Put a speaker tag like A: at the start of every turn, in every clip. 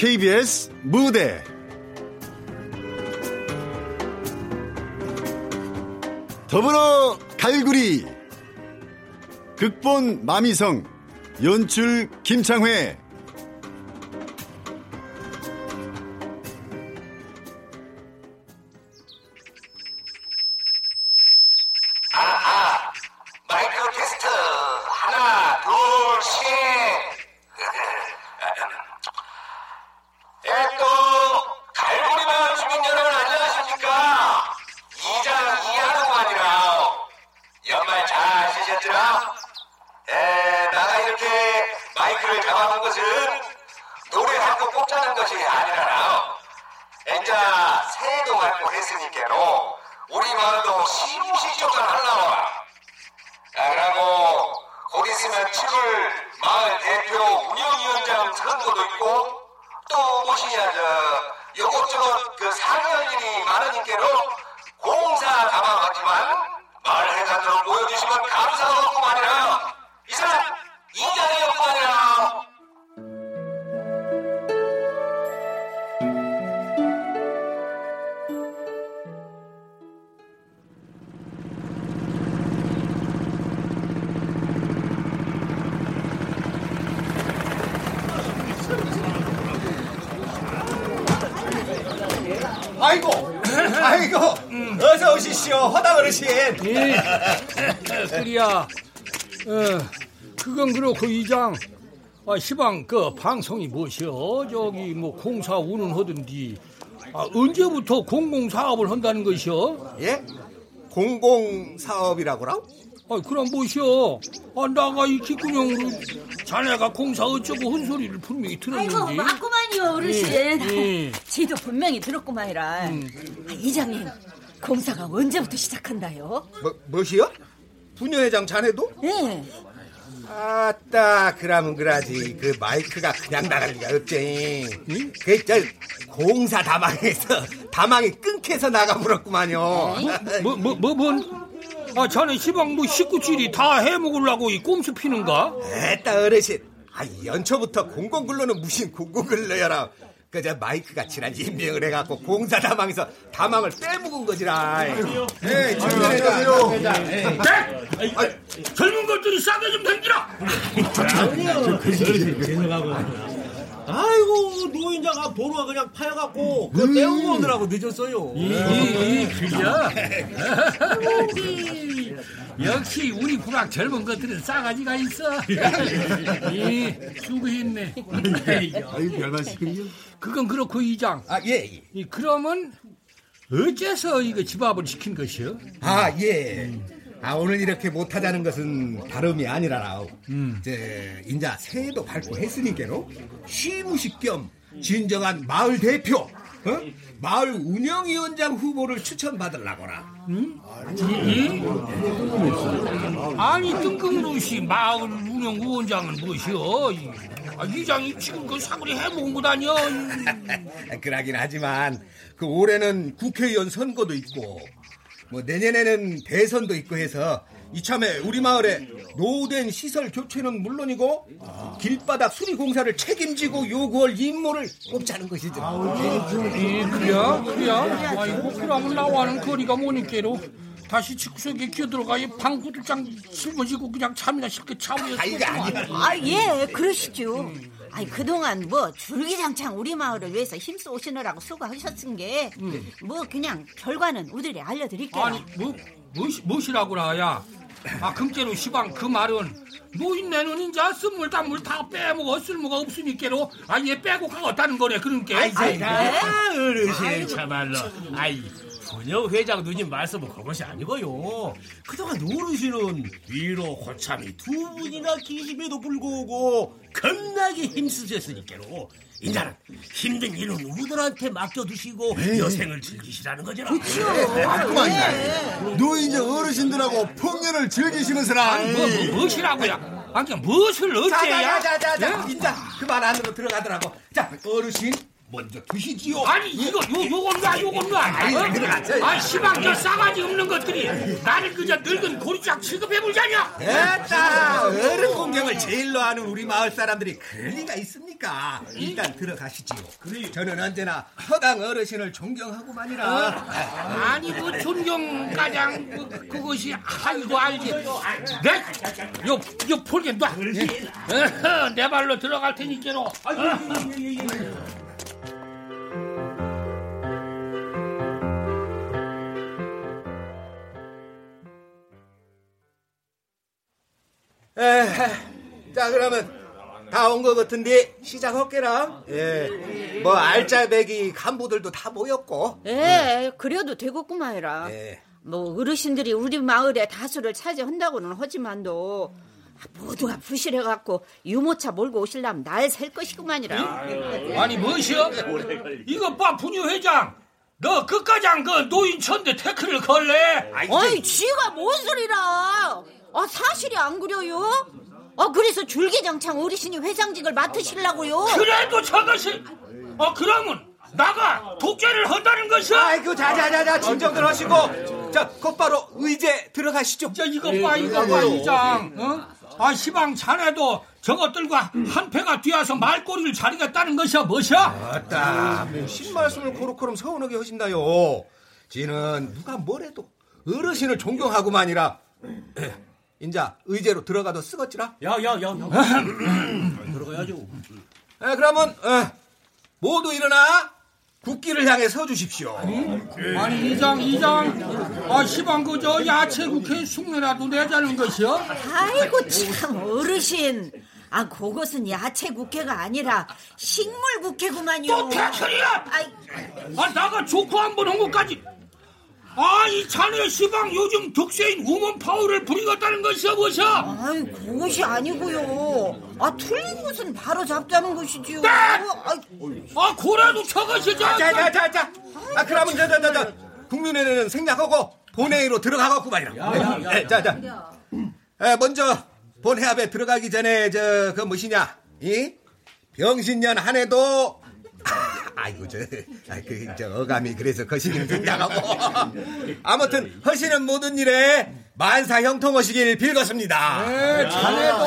A: KBS 무대. 더불어 갈구리 극본 마미성 연출 김창회
B: 많으니까로 공사 행사들을 모여주시면 감사하겠구만이라 이상 이
C: 아이고, 어서 오시시오, 허당 어르신.
D: 그리야. 어, 그건 그렇고 이장. 아, 시방 그 방송이 뭐시여? 저기 뭐 공사 운운 하던디. 아, 언제부터 공공 사업을 한다는 것이여?
C: 예? 공공 사업이라고라?
D: 아, 그럼 뭐시여? 아, 나가 이 귓구녕으로 자네가 공사 어쩌고 한 소리를 분명히
E: 아이고
D: 들었는데.
E: 맞구만요 어르신
D: 예, 예.
E: 지도 분명히 들었구만이라 아, 이장님 공사가 언제부터 시작한다요?
C: 뭐, 뭐시여? 부녀회장 자네도?
E: 예
C: 아따, 그러면 그러지. 그 마이크가 그냥 나갈 리가 없지. 그, 저, 공사 다망에서, 다망이 끊겨서 나가버렸구만요.
D: 뭐, 뭐, 뭐, 뭔? 아, 자네 시방 뭐 식구질이 다 해먹으려고 이 꼼수 피는가?
C: 에따, 어르신. 아, 연초부터 공공근로는 무슨 공공근로여라. 그저 마이크가 지난지 임명을 해갖고 공사 다망에서 다망을 빼먹은 거지라. 예, 안녕하세요.
D: 네? 젊은 것들이 싸게 좀 댕기라!
F: 아이고 노인자가 도로가 그냥 파여갖고 그 떼우고 오느라고 늦었어요.
D: 이, 이, 이, 그야? 역시 우리 부각 젊은 것들은 싸가지가 있어. 이, 수고했네.
A: 아유 별말 시끄리요
D: 그건 그렇고, 이장.
C: 아, 예, 예.
D: 이, 그러면, 어째서 이거 집합을 시킨 것이요?
C: 아, 예. 아, 오늘 이렇게 못하자는 것은 다름이 아니라라. 이제, 인자 새해도 밝고 했으니께로 쉬무식 겸 진정한 마을 대표, 어? 마을 운영위원장 후보를 추천받으려고라.
D: 아니, 뜬금없이 마을 운영 위원장은 무엇이요? 이, 아, 이장이 지금 그 사거리 해먹은 것 아니야?
C: 그러긴 하지만, 그 올해는 국회의원 선거도 있고, 뭐 내년에는 대선도 있고 해서 이참에 우리 마을에 노후된 시설 교체는 물론이고 길바닥 수리 공사를 책임지고 요구할 임무를 뽑자는 것이죠.
D: 이, 그래야? 그래야? 아이고, 그러면 나와는 거리가 뭐니께로 다시 집구석에 기어들어가 이 방구들장 짊어지고 그냥 잠이나 실컷 차오려.
C: 아, 이게 아니야.
E: 아, 예, 그러시죠. 아니, 그동안 뭐, 줄기장창 우리 마을을 위해서 힘써 오시느라고 수고하셨은 게, 뭐, 그냥 결과는 우들이 알려드릴게요.
D: 아니, 뭐, 무엇이, 무엇이라고라, 야. 아, 금째로 시방 그 말은 노인네는 이제 쓴물 단물 다 빼먹어 쓸모가 없으니까로 아예 빼고 가겠다는 거래 그러니까
F: 아이, 아, 어르신 참말로. 아이, 분녀 회장 누님 말씀은 그것이 아니고요. 그동안 어르신은 위로 고참이 두 분이나 계심에도 불구하고 겁나게 힘쓰셨으니까로 이제는 힘든 일은 우들한테 맡겨두시고 여생을 즐기시라는 거죠.
A: 맞구만요. 너 이제 어르신들하고 풍년을 즐기시는 사람.
D: 뭐, 뭐, 무엇이라고야 아니 무엇을 어째야
C: 자자자자자 인자 그만 안으로 들어가더라고. 자 어르신 먼저 드시지요.
D: 아니 이거 요 요건 놔 요건 놔
C: 아이, 들어가세요.
D: 아 시방 저 싸가지 없는 것들이. 나를 그저 늙은 고리짝 취급해보자냐
C: 됐다. 어른 공경을 제일로 하는 우리 마을 사람들이 그럴 리가 있습니까? 일단 들어가시지요. 저는 언제나 허당 어르신을 존경하고만이라.
D: 아니 뭐 존경 가장 뭐, 그것이 아이고 알지. 내요요 폴게 놔. 어허, 내 발로 들어갈 테니께로
C: 에헤, 자 그러면 다 온 것 같은데 시작할게라 예 뭐 알짜배기 간부들도 다 모였고
E: 예, 그래도 되겠구만이라.
C: 예.
E: 뭐 어르신들이 우리 마을에 다수를 차지한다고는 하지만도 모두가 부실해갖고 유모차 몰고 오실라면 날 셀 것이구만이라.
D: 아니 무엇이여 이거 봐 분유 회장 너 끝가장 그 노인 천대 태클을 걸래
E: 아이, 쥐가 뭔 소리라? 아, 사실이 안 그래요? 아, 그래서 줄기장창 어르신이 회장직을 맡으시려고요?
D: 그래도 저것이 어 그러면 나가 독재를 한다는 것이야?
C: 아이고 자자자자 진정들 하시고. 자 곧바로 의제 들어가시죠.
D: 자 이거 봐 이거 봐 이장 어? 아 시방 자네도 저것들과 한패가 뒤와서 말꼬리를 자르겠다는 것이야 뭐시야?
C: 아따 무슨 말씀을 코로코름 서운하게 하신다요? 지는 누가 뭐래도 어르신을 존경하고만이라 인자 의제로 들어가도 쓰겄지라
F: 야, 야, 야, 야. 들어가야죠.
C: 에, 그러면 어, 모두 일어나 국기를 향해 서 주십시오
D: 아니 이장 이장 아 시방 그저 야채 국회 숙면이라도 내자는 것이야
E: 아이고, 참, 어르신. 아, 그것은 야채 국회가 아니라 식물 국회구만요.
D: 또
E: 아이,
D: 아 나가 조커 한번한 것까지 아 이 자네 시방 요즘 득세인 우먼 파워를 부리겠다는 것이야 뭐시야?
E: 아이, 그것이 아니고요. 아, 틀린 것은 바로 잡자는 것이지요.
D: 네!
E: 아이,
D: 아 고래도 저것이 저
C: 자자 자 자 아 그러면 저저저 국민회는 생략하고 본회의로 들어가겠구만이라 에, 자자. 에, 먼저 본회합에 들어가기 전에 저 그 무엇이냐? 이 병신년 한 해도 아이고 저그 어감이 그래서 거시기는 생략하고 아무튼 하시는 모든 일에 만사 형통하시길 빌겠습니다.
D: 네, 자네도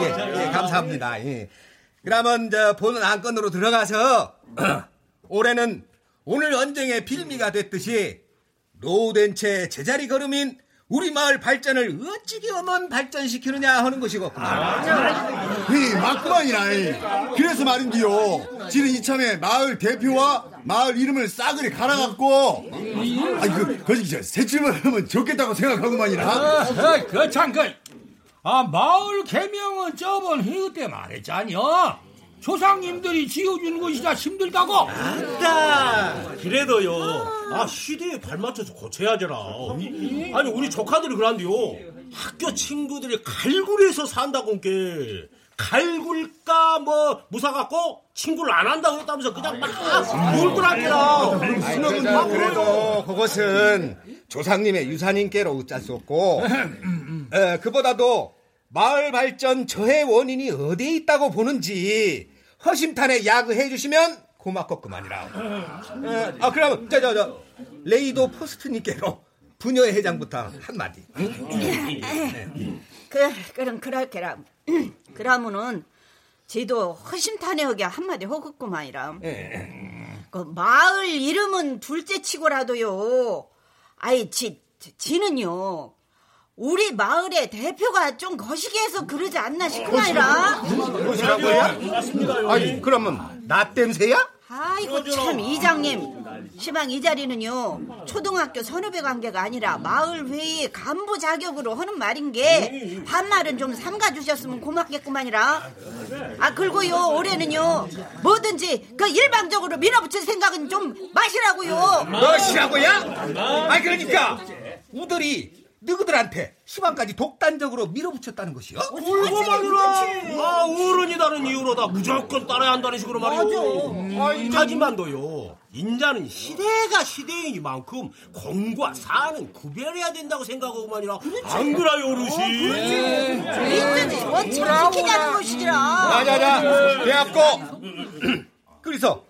C: 예, 예, 예, 감사합니다. 예. 그러면 저 보는 안건으로 들어가서 올해는 오늘 언쟁의 빌미가 됐듯이 노후된 채 제자리 걸음인 우리 마을 발전을 어찌게 어먼 발전시키느냐 하는 것이고
A: 이 맞구만이라. 이. 그래서 말인지요. 지는 이참에 마을 대표와 마을 이름을 싸그리 갈아갖고 아이 그 거기 저 새침을 하면 좋겠다고 생각하고만이라.
D: 그참 그, 아 마을 개명은 저번 회의 때 말했잖여. 조상님들이 지어준 것이자 힘들다고.
F: 아따 그래도요. 아 시대에 발맞춰서 고쳐야잖아 아니 우리 조카들이 그런데요. 학교 친구들이 갈굴에서 산다고 게 갈굴까 뭐 무사 갖고 친구를 안 한다고 했다면서 그냥 막 놀더라니라.
C: 아이고, 그래도 그것은 조상님의 유산인께로 어쩔 수 없고 에, 그보다도 마을 발전 저해 원인이 어디에 있다고 보는지 허심탄회 야구해 주시면 고맙겠구만이라. 에, 아 그럼 저저 저 레이도 포스트님께로 부녀회 회장부터 한 마디.
E: 그, 그럼 그럴게라. 그러면은, 지도 허심탄회하게 한 마디 하겠구만이라. 그 마을 이름은 둘째 치고라도요. 아이, 지, 지는요. 우리 마을의 대표가 좀 거시기 해서 그러지 않나 싶구만이라.
C: 무엇이라고요? 아니 그러면 나 땜새야?
E: 아이고 참 이장님 시방 이 자리는요 초등학교 선후배 관계가 아니라 마을 회의 간부 자격으로 하는 말인 게 반말은 좀 삼가 주셨으면 고맙겠구만이라. 아 그리고요 올해는요 뭐든지 그 일방적으로 밀어붙일 생각은 좀 마시라고요.
C: 무엇이라고야? 아 그러니까 우들이 너희들한테 시방까지 독단적으로 밀어붙였다는 것이요?
F: 울고 말이라. 아, 어른이다는 이유로 다 무조건 따라야 한다는 식으로 말이오. 음, 하지만도요. 인자는 시대가 시대이니만큼 공과 사는 구별해야 된다고 생각하고 말이라. 안 그래요, 어르신?
E: 민주주의 원칙을 지키자는 것이지라.
C: 자자자 대학고 그래서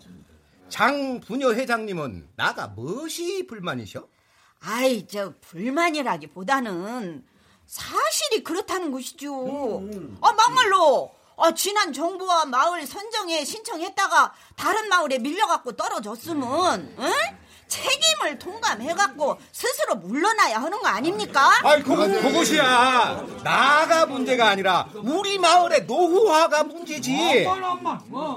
C: 장 부녀 회장님은 나가 무엇이 불만이셔?
E: 아이 저 불만이라기보다는 사실이 그렇다는 것이죠. 아 막말로 아, 지난 정부와 마을 선정에 신청했다가 다른 마을에 밀려갖고 떨어졌으면 응? 책임을 통감해갖고 스스로 물러나야 하는 거 아닙니까?
C: 아이 그, 그것이야 나가 문제가 아니라 우리 마을의 노후화가 문제지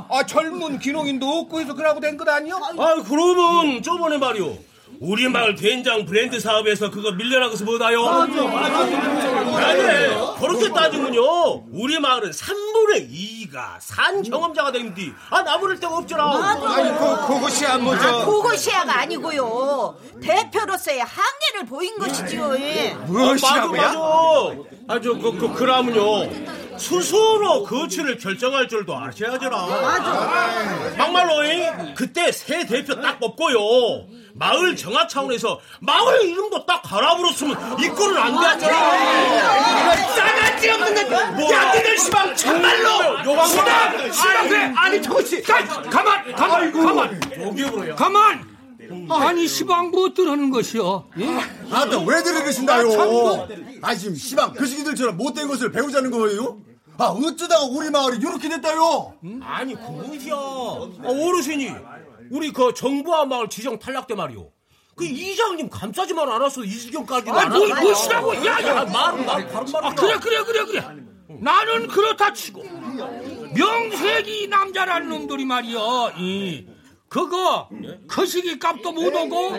C: 아 젊은 기농인도 없고 해서 그러고 된 것 아니요?
F: 아, 그러면 저번에 말이오. 우리 마을 된장 브랜드 사업에서 그거 밀려나가서 뭐다요? 맞아, 맞아. 그래, 그렇게 따지면요. 우리 마을은 3분의 2가 산 경험자가 된뒤 아, 나무를 데가 없잖아.
C: 아니 그, 그것이야 뭐죠
E: 아, 그것이야가 아니고요. 대표로서의 한계를 보인 것이지요. 예.
C: 무엇이라고요?
F: 맞아, 맞아. 아, 저, 그, 그, 그러면요. 스스로 거취를 결정할 줄도 아셔야잖아.
E: 맞아.
F: 막말로, 잉? 그때 새 대표 딱 뽑고요. 마을 정화 차원에서 마을 이름도 딱 갈아버렸으면 이 꼴은 안 됐잖아.
C: 싸가지 없는 것
F: 뭐?
C: 야, 니들 시방 참말로
F: 요강
C: 시방 시방 왜 아니 저것이
D: 가만, 가만, 가만,
F: 여기로요.
D: 가만. 아니 시방 뭐 어떠라는 것이여? 예?
A: 아따 왜 들으신다요? 아 지금 시방 그 시기들처럼 못된 것을 배우자는 거예요? 아 어쩌다가 우리 마을이 이렇게 됐다요?
F: 아니, 그것이야. 아, 어르신이 우리 그 정부와 마을 지정 탈락 때 말이오. 그 이장님 감싸지만 않았어 이 지경까지.
D: 아, 뭐, 무엇이라고? 야, 야.
F: 아, 말은 말 바른 말이야.
D: 아, 그래, 그래, 그래, 그래. 나는 그렇다 치고 명색이 남자라는 놈들이 말이여. 이 그거 거시기 값도 못 오고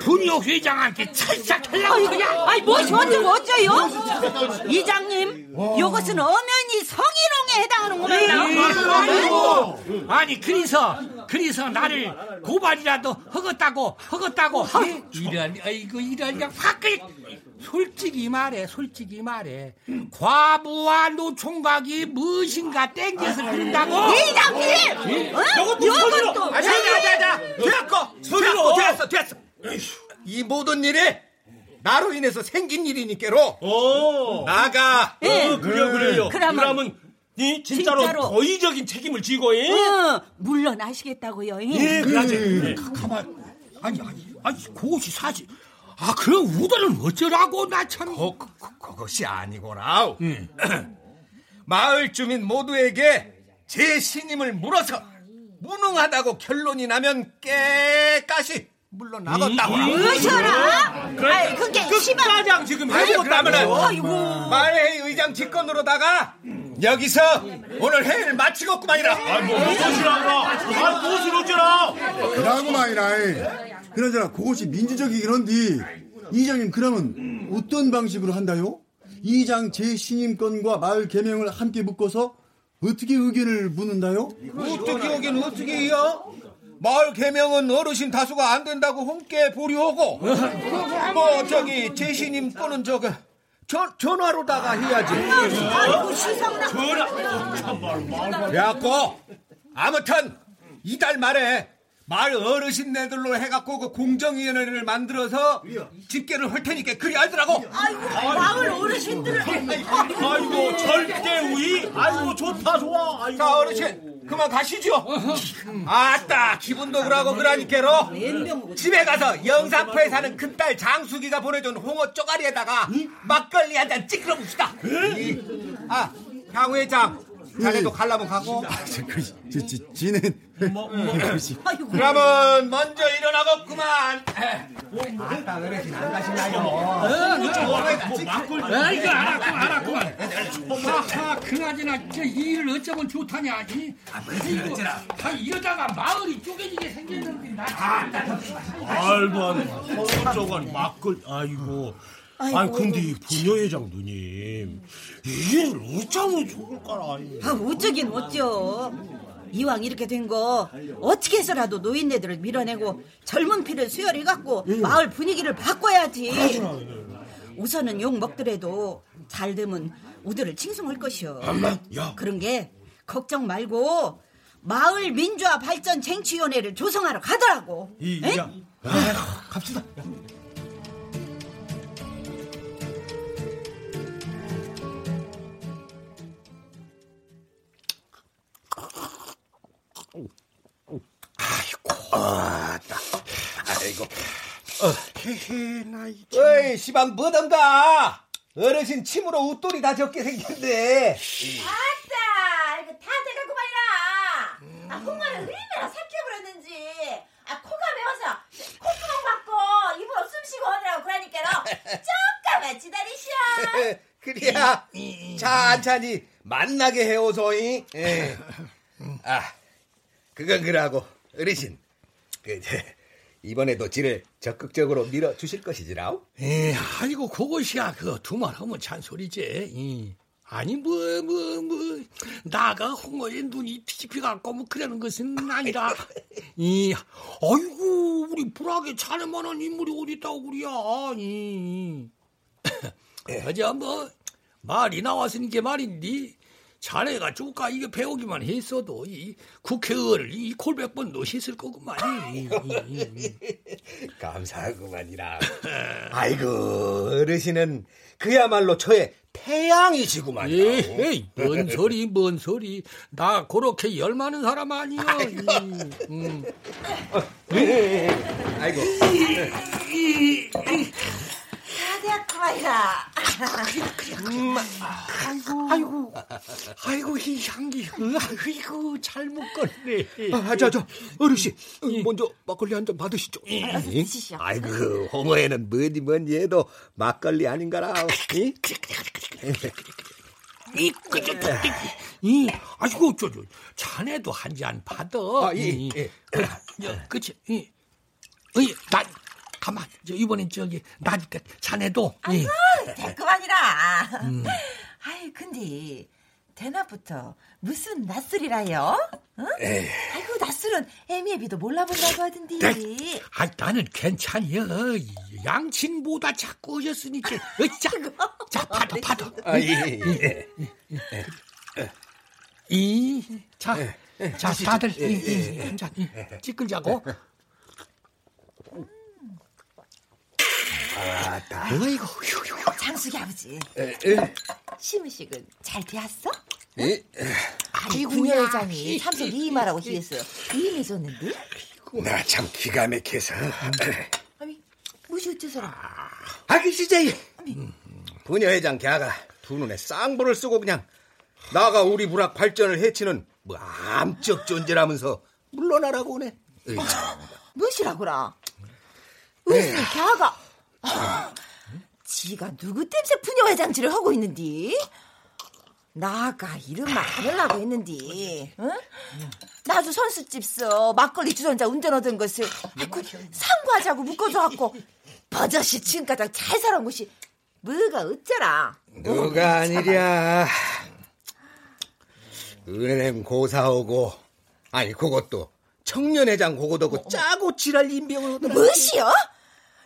D: 분녀 회장한테 찰싹 하려고 그냥.
E: 아이 무엇이 어쩌고 어쩌요? 이장님, 이것은 엄연히 성희롱에 해당하는구나.
D: 아니 그래서 그래서 나를 고발이라도 허겄다고 허겄다고 예? 이런 아이고 이런 그냥 확 그냥 솔직히 말해 솔직히 말해 과부와 노총각이 무엇인가 땡겨서 그런다고
E: 이장님, 어?
F: 이것도
E: 이것도
C: 아자 아자 아자 됐고
F: 서리로.
C: 됐어 됐어 이 모든 일이 나로 인해서 생긴 일이니께로
F: 어.
C: 나가
F: 어, 그래요, 그래요.
E: 그러면-
F: 그러면 이 진짜로,
E: 진짜로.
F: 거의적인 책임을 지고, 잉?
E: 어, 물러나시겠다고요. 예.
F: 예, 그러지.
D: 가만 아니 아니 아니 그것이 사실 아 그럼 우도는 어쩌라고 나참
C: 그, 그, 그, 그것이 아니고라 마을 주민 모두에게 제 신임을 물어서 무능하다고 결론이 나면 깨까시 물러나겠다고
E: 으셔라. 아이 그게
C: 끝가장 지금 해고 따면은
E: 아이고.
C: 마을회의 의장 직권으로다가 여기서 오늘 회의를 마치겠구만이라
F: 아, 뭐, 무엇이라고? 아, 무엇을 어쩌라?
A: 그러고만이라. 그나저나 그것이 민주적이긴 한데 이장님 그러면 어떤 방식으로 한다요? 이장 재신임권과 마을 개명을 함께 묶어서 어떻게 의견을 묻는다요?
C: 어떻게 여긴 어떻게 해요? 마을 개명은 어르신 다수가 안 된다고 함께 보려고 뭐 저기 제신임 또는 저거 전, 전화로다가 해야지
E: 시상나.
C: 그래갖고 아무튼 이달 말에 마을 어르신네들로 해갖고 그 공정위원회를 만들어서 집계를 할 테니까 그리 알더라고
E: 아이고 마을 어르신들을.
F: 아이고, 절대 우위? 아이고, 좋다, 좋아. 아이고.
C: 자 어르신 그만 가시죠 아따 기분도 그러고 그러니까로 집에 가서 영사포에 사는 큰딸 장수기가 보내준 홍어 쪼가리에다가 막걸리 한 잔 찌그러 봅시다 이, 아, 향 회장 자네도 갈라면 가고.
A: 저, 그, 저, 저, 지는
F: 뭐, 뭐.
C: 그러면 먼저 일어나겠구만. 아따 어르신 안 가시나요?
D: 아이고 알았구만 알았구만 하하 그나저나 저 일을 어쩌면 좋다냐 이 아이고 아, 이러다가 마을이 쪼개지게 생겼는데 나
F: 말도 안 돼. 어쩌건 막걸 아이고. 아니 근데 이 부녀회장 누님 이 일을 어쩌면 좋을까라.
E: 아, 어쩌긴 어쩌. 이왕 이렇게 된 거 어떻게 해서라도 노인네들을 밀어내고 젊은 피를 수혈해 갖고 마을 분위기를 바꿔야지. 우선은 욕 먹더라도 잘 되면 우들을 칭송할 것이오.
F: 야.
E: 그런 게 걱정 말고 마을 민주화 발전 쟁취위원회를 조성하러 가더라고.
F: 이,
E: 에?
F: 야. 갑시다.
C: 아이고. 어이, 시방 뭐던가. 어르신 침으로 웃돌이 다 적게 생겼네.
G: 아따 이거 다 돼가구만이라. 아 홍어는 얼마나 삭혀버렸는지. 아 코가 매워서 콧구멍 막고 입으로 숨 쉬고 오느라고 그러니까로 조금만 기다리시오.
C: 그래야 찬찬히 만나게 해오소이. 예. 아, 그건 그러고 어르신. 그, 저, 이번에도 지를 적극적으로 밀어 주실 것이지라오.
D: 에 아이고 그것이야 그 두말 하면 잔소리지 이. 아니 뭐뭐뭐 나가 홍어에 눈이 뒤집혀 갖고 뭐 그러는 것은 아니라 이 아이고 우리 불악에 자네만한 인물이 어디 있다고 그래야 이 그저 뭐 말이 나왔으니까 말인데 자네가 조까 이게 배우기만 했어도 이 국회의원을 이 콜백 번 넣으셨을 거구만.
C: 감사하구만이라. 아이고 어르신은 그야말로 저의 태양이시구만요.
D: 에이, 뭔 소리, 뭔 소리. 나 그렇게 열 많은 사람 아니야. 음.
C: 아이고.
G: 다 돼가구만이라.
D: 아이고, 아이고, 아이고, 이 향기. 아이고, 잘 먹겠네.
C: 아, 저, 저, 어르신, 먼저 막걸리 한 잔 받으시죠.
G: 알아서 드시시오.
C: 아이고, 홍어에는 뭐니 뭐니 해도 막걸리 아닌가라. 이?
D: 이, 그, 저, 저, 이, 아이고, 저, 저, 자네도 한 잔 받아.
C: 아, 예,
D: 이,
C: 예.
D: 저, 그치, 이, 이, 나, 가만, 저, 이번엔 저기, 나니까 자네도. 이.
G: 됐구만이라 아이 근데 대낮부터 무슨 낯설이라요? 응? 아이고 낯설은 애미애비도 몰라본다고 하던데
D: 아, 나는 괜찮여. 양친보다 자꾸 오셨으니까. 어, 자, 자, 받아, 받아.
C: 아, 예, 예.
D: 이, 자,
C: 예,
D: 자, 다들 이, 이, 이, 찌끌자고. 휴, 휴, 휴.
G: 장숙이 아버지
C: 에, 에,
G: 시무식은 잘 되었어?
C: 예.
G: 아이 부녀회장이 삼성 이임하라고 희해서 이임해줬는데?
C: 나 참 기가 막혀서.
G: 아니 무시 어째서라
C: 아기 시제 부녀회장 걔가 두 눈에 쌍볼을 쓰고 그냥 나가 우리 불악 발전을 해치는 뭐 암적 존재라면서 물러나라고 오네. 으이,
G: 무엇이라고라 의순이 걔가 아, 지가 누구 땜새 부녀회장질을 하고 있는디? 나가 이름만 안 하려고 했는디 응? 나도 선수집 써 막걸리 주전자 운전하던 것을 그 상과자고 묶어줘갖고 버젓이 지금까지 잘 살아온 것이 뭐가 어쩌라
C: 누가 아니랴. 은행 고사오고 아니 그것도 청년회장 고고도고 짜고 지랄 인병을 하더라.
G: 무엇이요?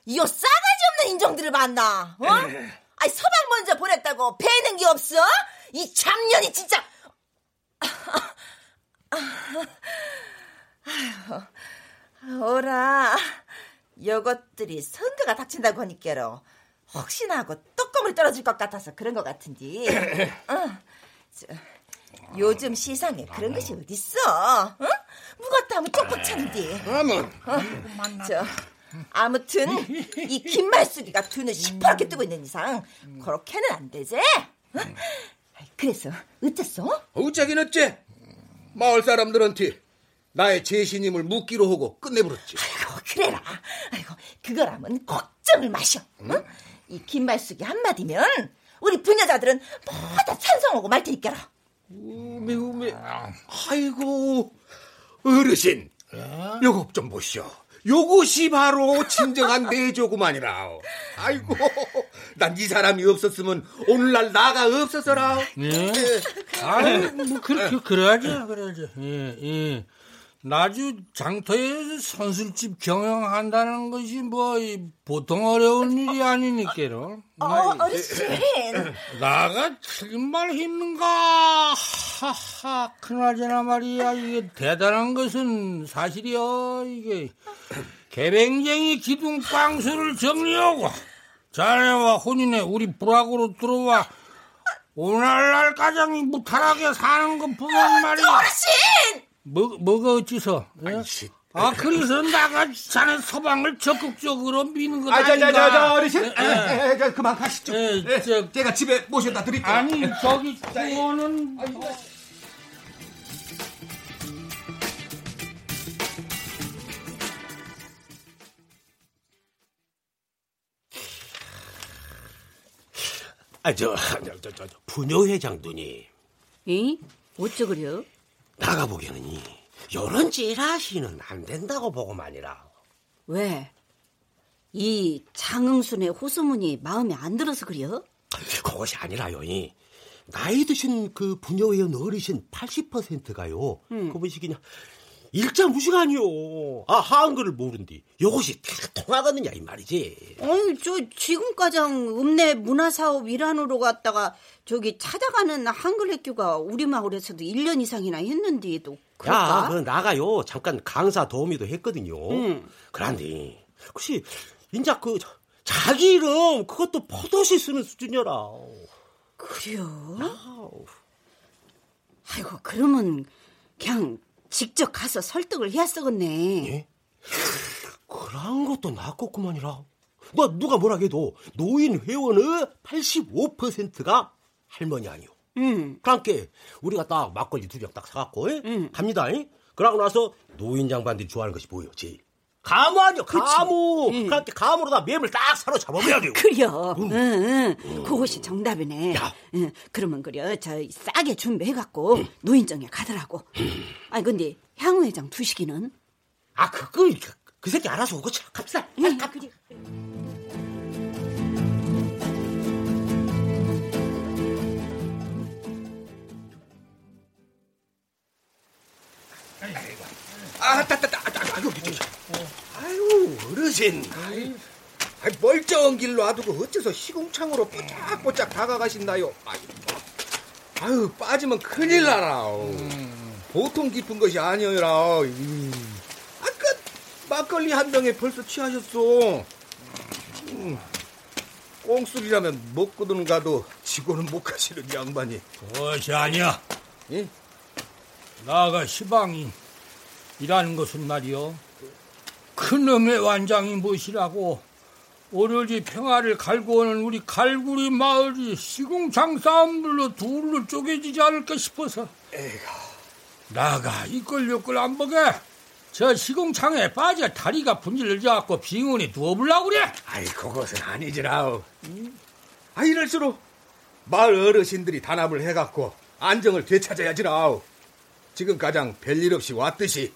G: 이 싸가지 없는 인정들을 만나 어? 아이 서방 먼저 보냈다고 배는 게 없어? 이 잡년이 진짜. 아휴, 오라. 요것들이 선거가 닥친다고 하니까로 혹시나 하고 뚜껑을 떨어질 것 같아서 그런 것 같은데 어, 저, 요즘 시상에 그런 것이 어딨어? 응? 무겁다 하면 쪽박 차는데
C: 어머,
G: 저 아무튼 이 긴말숙이가 두는 시퍼렇게 뜨고 있는 이상 그렇게는 안 되지? 응? 그래서 어쨌어?
C: 어쩌긴 어째? 마을 사람들한테 나의 제신임을 묻기로 하고 끝내버렸지.
G: 아이고 그래라. 아이고 그거라면 걱정을 마셔. 응? 이 긴말숙이 한마디면 우리 부녀자들은 모두 찬성하고 말 테니까라.
C: 우메 우메. 아이고 어르신. 요것 좀 보시오. 요것이 바로 진정한 내조구만이라. 아이고, 난 이 사람이 없었으면 오늘날 나가 없었어라.
D: 예. 아유, 뭐, 그렇게, 그래야죠, 그래야죠. 예, 예. 나주 장터에 선술집 경영한다는 것이 뭐, 이 보통 어려운 일이 아니니까요.
G: 어, 어르신.
D: 나가 틀린 말 했는가? 하하, 그나저나 말이야. 이게 대단한 것은 사실이요. 이게 개뱅쟁이 기둥 빵수를 정리하고 자네와 혼인에 우리 부락으로 들어와 오늘날 가장이 무탈하게 사는 것 보면 말이야.
G: 어르신!
D: 뭐, 뭐가 어찌서? 예? 아, 그래서 나가 자네 서방을 적극적으로 미는 것
C: 아, 자,
D: 아닌가?
C: 자, 자, 자, 어르신.
D: 예,
C: 에, 에, 에, 자, 그만 가시죠.
D: 예,
C: 예,
D: 저-
C: 제가 집에 모셔다 드릴게요.
D: 아니, 저기, 그거는.
F: 아, 저, 저, 저, 저, 저 부녀 회장 누님.
E: 이? 어쩌 그려?
F: 나가보기에는 이, 요런 찌라시는 안 된다고 보고만이라.
E: 왜? 이 장흥순의 호소문이 마음에 안 들어서 그려?
F: 그것이 아니라요. 이. 나이 드신 그 부녀회원 어르신 80%가요.
E: 음.
F: 그분이 그냥 일자 무시간이요. 아, 한글을 모른디. 요것이 다 통하겠느냐, 이 말이지.
E: 어이, 저 지금까장 읍내 문화사업 일환으로 갔다가 저기 찾아가는 한글 학교가 우리 마을에서도 1년 이상이나 했는데도
F: 야,
E: 그럴까?
F: 그 나가요. 잠깐 강사 도우미도 했거든요.
E: 음.
F: 그런데 혹시 인자 그 저- 자기 이름 그것도 포도시 쓰는 수준이라.
E: 그래요? 아이고, 그러면 그냥 직접 가서 설득을 해야 쓰겠네.
F: 예? 그런 것도 낫겠구만이라. 뭐 누가 뭐라 해도 노인 회원의 85%가 할머니 아니요.
E: 응.
F: 그러니까 우리가 딱 막걸리 두 병 딱 사갖고 예? 갑니다. 예? 그러고 나서 노인 장반들이 좋아하는 것이 뭐예요? 제일 가무 아니요 가무. 그러니까 가무로다 맴을 딱 사로 잡아버려야 돼요.
E: 그려. 응, 응. 그것이 정답이네. 응. 그러면 그려. 저 싸게 준비해갖고 노인정에 가더라고. 아니 근데 향후 회장 두식이는?
F: 아 그거 그, 그 새끼 알아서 오고 참 갑시다.
E: 응, 그래.
C: 아, 따, 따, 따, 따, 아유, 아 유, 어르신. 아이, 멀쩡한 길로 놔두고 어째서 시궁창으로 뽀짝뽀짝 다가가신다요. 아유, 아유 빠지면 큰일 나라. 보통 깊은 것이 아니어라. 음. 아까 막걸리 한 병에 벌써 취하셨어. 음, 꽁술이라면 먹고든 가도 지고는 못 가시는 양반이.
D: 그것이 아니야.
C: 예?
D: 나가 시방이 이라는 것은 말이요. 큰놈의 완장이 무엇이라고? 오로지 평화를 갈고 오는 우리 갈구리 마을이 시궁창 싸움들로 둘로 쪼개지지 않을까 싶어서. 나가 이끌려끌 안 보게. 저 시궁창에 빠져 다리가 분질러져갖고 빙원에 누워보려고 그래.
C: 아이, 그것은 아니지라. 아, 이럴수록 마을 어르신들이 단합을 해갖고 안정을 되찾아야지라. 지금 가장 별일 없이 왔듯이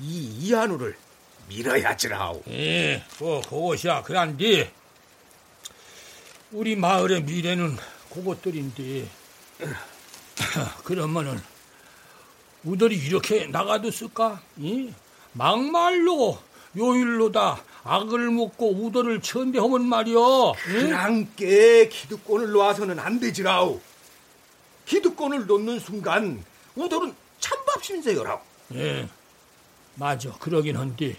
C: 이 이한우를 밀어야지라.
D: 예, 뭐 그것이야. 그란데 우리 마을의 미래는 그것들인데 그러면은 우들이 이렇게 나가뒀을까? 예? 막말로 요일로다 악을 먹고 우들을 천대하면 말이여. 예?
C: 그랑께 기득권을 놓아서는 안 되지라우. 기득권을 놓는 순간 우돌은 찬밥 신세여라.
D: 예, 맞아. 그러긴 한데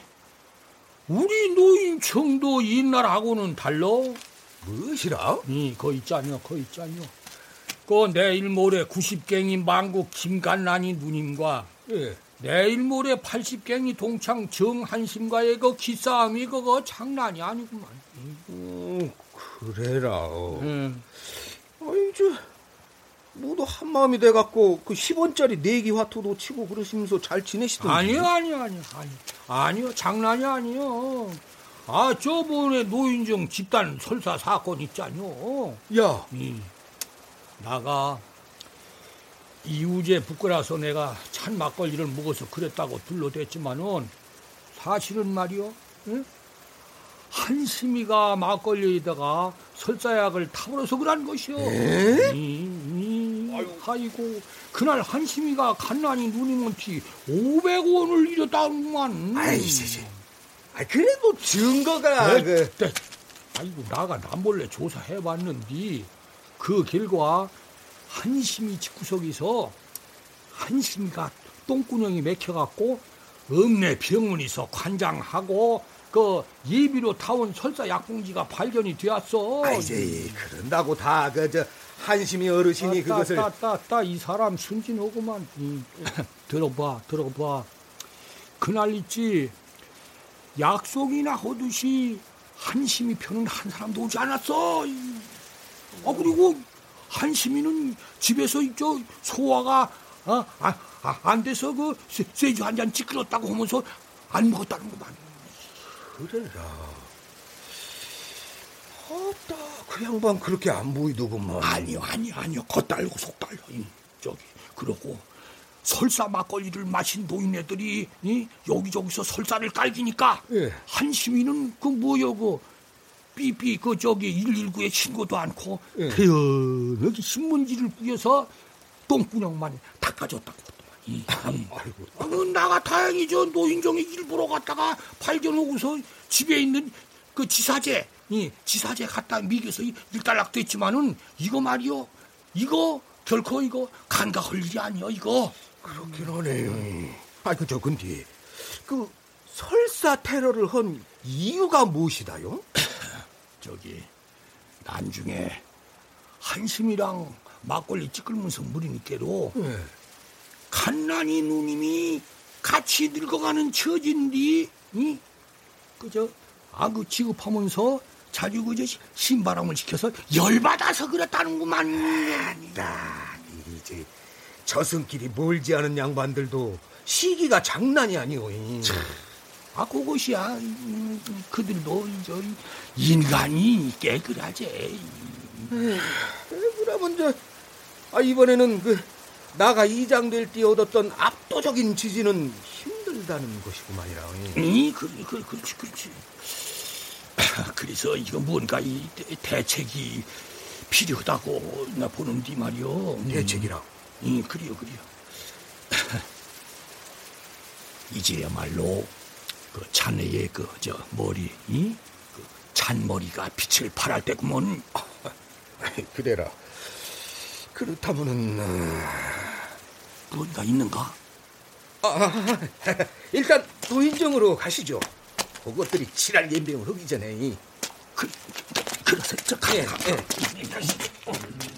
D: 우리 노인청도 옛날하고는 달라.
C: 무엇이라?
D: 이, 거 있잖여, 거 있잖여. 그 내일 모레 90갱이 망국 김간란이 누님과
C: 예.
D: 내일 모레 80갱이 동창 정한심과의 그 기싸움이 그거 장난이 아니구만.
C: 음, 그래라.
D: 음.
C: 아이, 저, 모두 한 마음이 돼 갖고 그 10원짜리 내기 화투도 치고 그러시면서 잘 지내시던데.
D: 아니요, 아니요, 아니요, 아니요. 아니요, 장난이 아니요. 아, 저번에 노인정 집단 설사 사건 있잖요.
C: 야,
D: 이, 나가 이우제 부끄러서 내가 찬 막걸리를 먹어서 그랬다고 둘러댔지만은 사실은 말이요. 응? 한심이가 막걸리에다가 설사약을 타버려서 그런 것이요. 이, 이, 아이고 그날 한심이가 갓난이 누님은 티 500원을 잃었다구만.
C: 아이, 세세. 아, 그래도 증거가
D: 네,
C: 그...
D: 네. 아이고 나가 남몰래 조사해봤는데 그 결과 한심이 집구석에서 한심이가 똥구녕이 맥혀갖고 읍내 병원에서 관장하고 그 예비로 타온 설사 약봉지가 발견이 되었어.
C: 아이제 그런다고 다 그 저 한심이 어르신이
D: 따,
C: 그것을
D: 따, 따, 따, 이 사람 순진하구만. 이, 들어봐, 들어봐. 그날 있지 약속이나 하듯이 한심이 편은 한 사람도 오지 않았어. 아 그리고 한심이는 집에서 저 소화가 아, 아, 아, 안 돼서 그 쇠- 쇠주 한 잔 찌그렀다고 하면서 안 먹었다는 거만.
C: 그래라. 아따, 그 양반 그렇게 안 보이더구만.
D: 아니요, 아니요, 아니요. 겉달고 속달려. 이, 저기 그러고 설사 막걸리를 마신 노인네들이 이, 여기저기서 설사를 깔기니까
C: 예.
D: 한심이는 그 뭐여 그 삐삐 그 저기 119에 신고도 않고
C: 예.
D: 태연하게 신문지를 꾸겨서 똥구녕만 닦아줬다고. 이, 이.
C: 아이고.
D: 아, 그 나가 다행히 저 노인정에 일부러 갔다가 발견하고서 집에 있는 그 지사제, 이 지사제 갖다 미겨서 이- 일단락 됐지만은 이거 말이요, 이거 결코 이거 간과할 일이 아니요, 이거.
C: 그렇긴 하네요. 아이고, 저 근데 그 설사 테러를 한 이유가 무엇이다요?
D: 저기 난중에 한심이랑 막걸리 찌끌면서 물이니께도
C: 예.
D: 갓난이 누님이 같이 늙어가는 처진디, 이? 그저, 아그 취급하면서 자주 그저 신바람을 시켜서 열받아서 그랬다는구만.
C: 나 이제 저승길이 멀지 않은 양반들도 시기가 장난이 아니오.
D: 아, 그것이야. 음, 그들도 저 인간이 깨끗하지.
C: 그러면 저 아, 이번에는 그 나가 이장될 때 얻었던 압도적인 지지는 힘들다는 것이구만이라.
D: 이, 그, 그, 그렇지, 그렇지. 그래서 이거 뭔가 이 대- 대책이 필요하다고 나 보는디 말이요.
C: 대책이라.
D: 이, 그래요, 그래요. 이제야말로 그 자네의 그 저 머리, 이? 그 잔머리가 빛을 발할 때구먼.
C: 그래라. 그렇다면은 어,
D: 뭔가 있는가?
C: 아, 일단 노인정으로 가시죠. 그것들이 칠할 연병을 하기 전에.
D: 그, 그래서 저 가,
C: 예,
D: 가,
C: 예.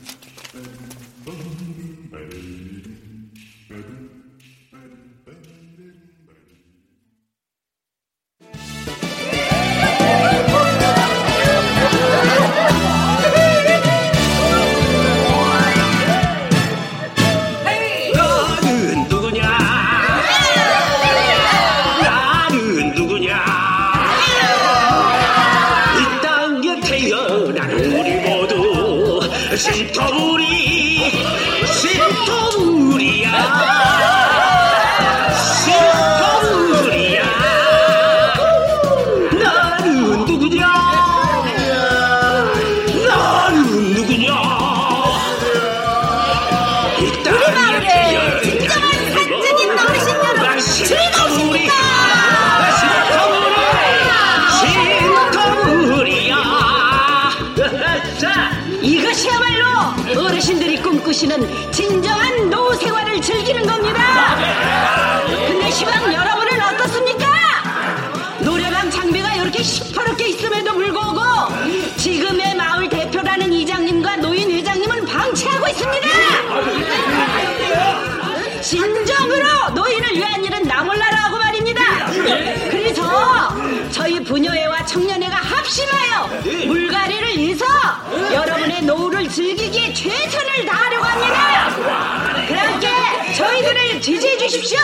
H: 해서 여러분의 노후를 즐기기에 최선을 다하려고 합니다. 그렇게 저희들을 지지해 주십시오.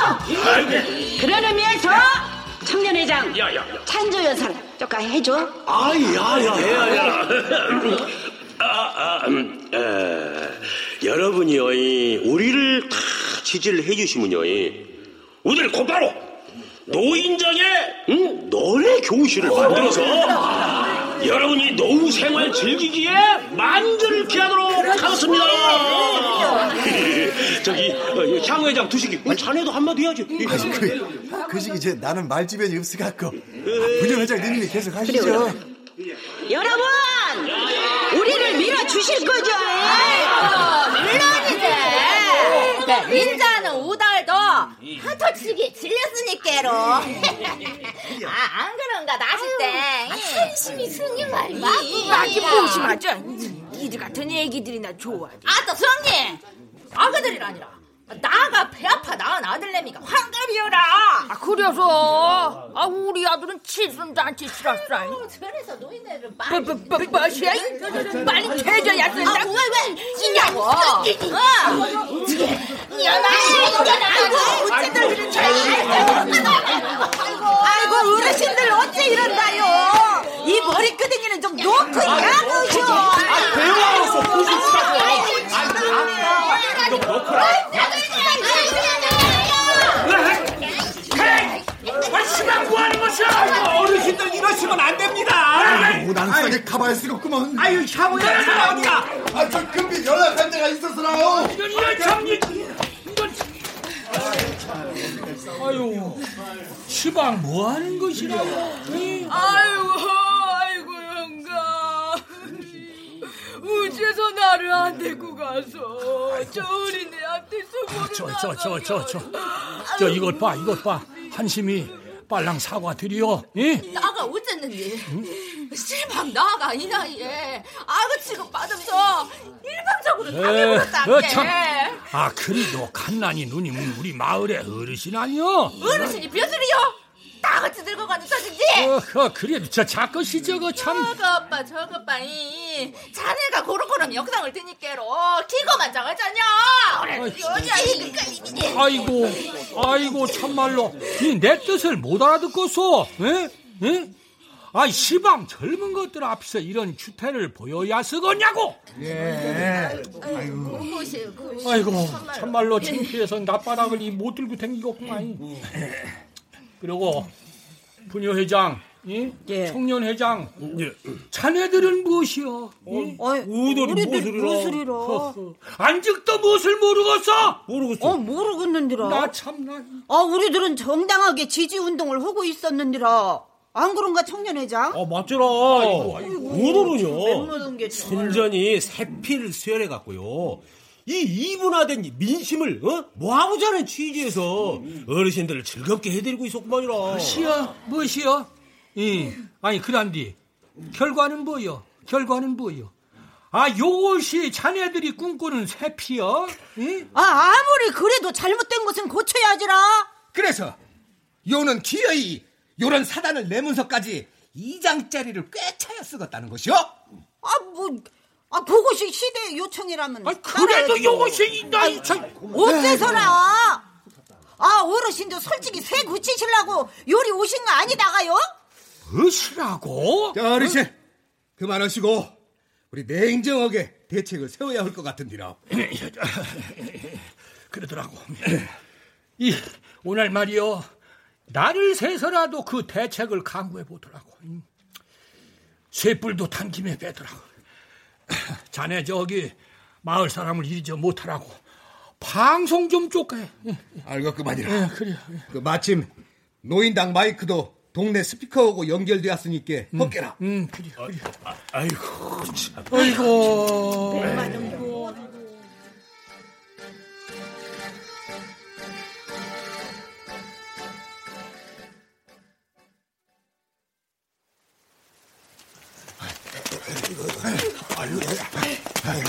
H: 그런 의미에서 청년회장 찬조 여상 조금 해줘.
F: 아야야야야. 아, 아, 음, 에, 여러분이요, 이, 우리를 다 지지를 해주시면요, 이, 오늘 곧바로 노인정의 응? 노래 교실을 만들어서 여러분이 노후 생활 즐기기에 만전을 기하도록 하겠습니다. 저기 어, 향 회장 두식이 어, 자네도 한마디 해야지.
A: 아니 그, 그 시기 제 나는 말주변이 없어갖고 부녀회장님이 계속 하시죠
H: 여러분, 우리를 밀어주실 거죠?
I: 물론이지. 인자는 우달도 한터치기 질렸으니까로. 아, 안 그런가, 나실 때. 한심이 승용할 이
J: 마기 보시마죠. 이들 같은 애기들이나 좋아하지.
I: 아따, 수장님! 아그들이 아니라. 나가 배 아파 낳은 아들내미가 환갑이여라.
J: 아, 그래서 아 우리 아들은 칠순잔치 치렀어.
I: 그래서 노인네를?
J: 빨리 퇴져야 된다.
I: 아, 왜, 왜, 찌냐고. 어. 연아, 아이고, 어찌들 이런 아이고, 어르신들 어째 이런다요. 이 머리끄댕이는 좀 놓고 야구죠.
F: 배워서
D: 시간 구하는 것이야!
C: 어르신들 이러시면 안 됩니다.
A: 싸게 가봐야 쓰겠구만
C: 아유, 향후장 어디가?
A: 아저 금비 연락한 데가 있었으라요
D: 이런 이런 장님 이건 아유 시방 뭐 하는 것이라고 응?
J: 아이 우주에서 나를 안 데리고 가서 저 어린 애한테 수고를
D: 저저 저 저 저. 이것 봐 이것 봐. 한심이 빨랑 사과 드려 예?
I: 나가 어쨌는지 실망 나가 이 나이에. 아그 취급 받으면서 일방적으로
D: 에,
I: 당해버렸다
D: 어, 참. 아 그래도 갓난이 누님은 우리 마을의 어르신 아니여
I: 어르신이 벼슬이요? 다 같이 들고 가는 처진지?
D: 어허 그래도 저 작것이 저거 참.
I: 저거 오빠 저거 오 자네가 고루고루 영상을 드니께로. 기고만 장하자냐?
D: 아이고 아이고 참말로. 이 내 뜻을 못 알아듣겠어 예? 예? 아 시방 젊은 것들 앞에서 이런 주태를 보여야 쓰겠냐고!
A: 예.
I: 아이고.
D: 아이고 참말로 창피해서 낯바닥을 이못 들고 댕기겠구만 그리고 부녀회장 이? 청년회장 자네들은 무엇이여 이?
E: 우리들 무술이라.
D: 안직도 무엇을 모르겠어
F: 모르겠어.
E: 어 모르겠는디라.
D: 나 참나
E: 아 우리들은 정당하게 지지 운동을 하고 있었는디라. 안 그런가 청년회장?
F: 아 맞더라. 오늘은요.
E: 모든 게 정말.
F: 순전히 세피를 수혈해 갖고요. 이 이분화된 민심을 어? 모아보자는 취지에서 어르신들을 즐겁게 해드리고 있었구만이라.
D: 무엇이여 무엇이여 이 아니 그란디 결과는 뭐여 결과는 뭐여 아 요것이 자네들이 꿈꾸는 새피여 이?
E: 아 아무리 그래도 잘못된 것은 고쳐야지라.
C: 그래서 요는 기어이 요런 사단을 내면서까지 이장짜리를 꽤 차여 쓰겠다는 것이요.
E: 아 뭐. 아 그것이 시대의 요청이라면.
D: 아 그래도 요것이 있나 이 참
E: 어째서라? 아 어르신도 솔직히 새 굳히시려고 요리 오신 거 아니다가요?
D: 무엇이라고?
C: 자, 어르신 그만하시고 우리 냉정하게 대책을 세워야 할 것 같은디라.
D: 그러더라고. 이 오늘 말이여 나를 세서라도 그 대책을 강구해 보더라고. 쇠뿔도 탄 김에 빼더라고. 자네 저기 마을 사람을 이리 저 못하라고 방송 좀 쫓게.
C: 알겠구만이라.
D: 예, 그래요
C: 그 마침 노인당 마이크도 동네 스피커하고 연결되었으니까 헛개라.
D: 음 그래요 그래요
F: 아이고 참.
D: 아이고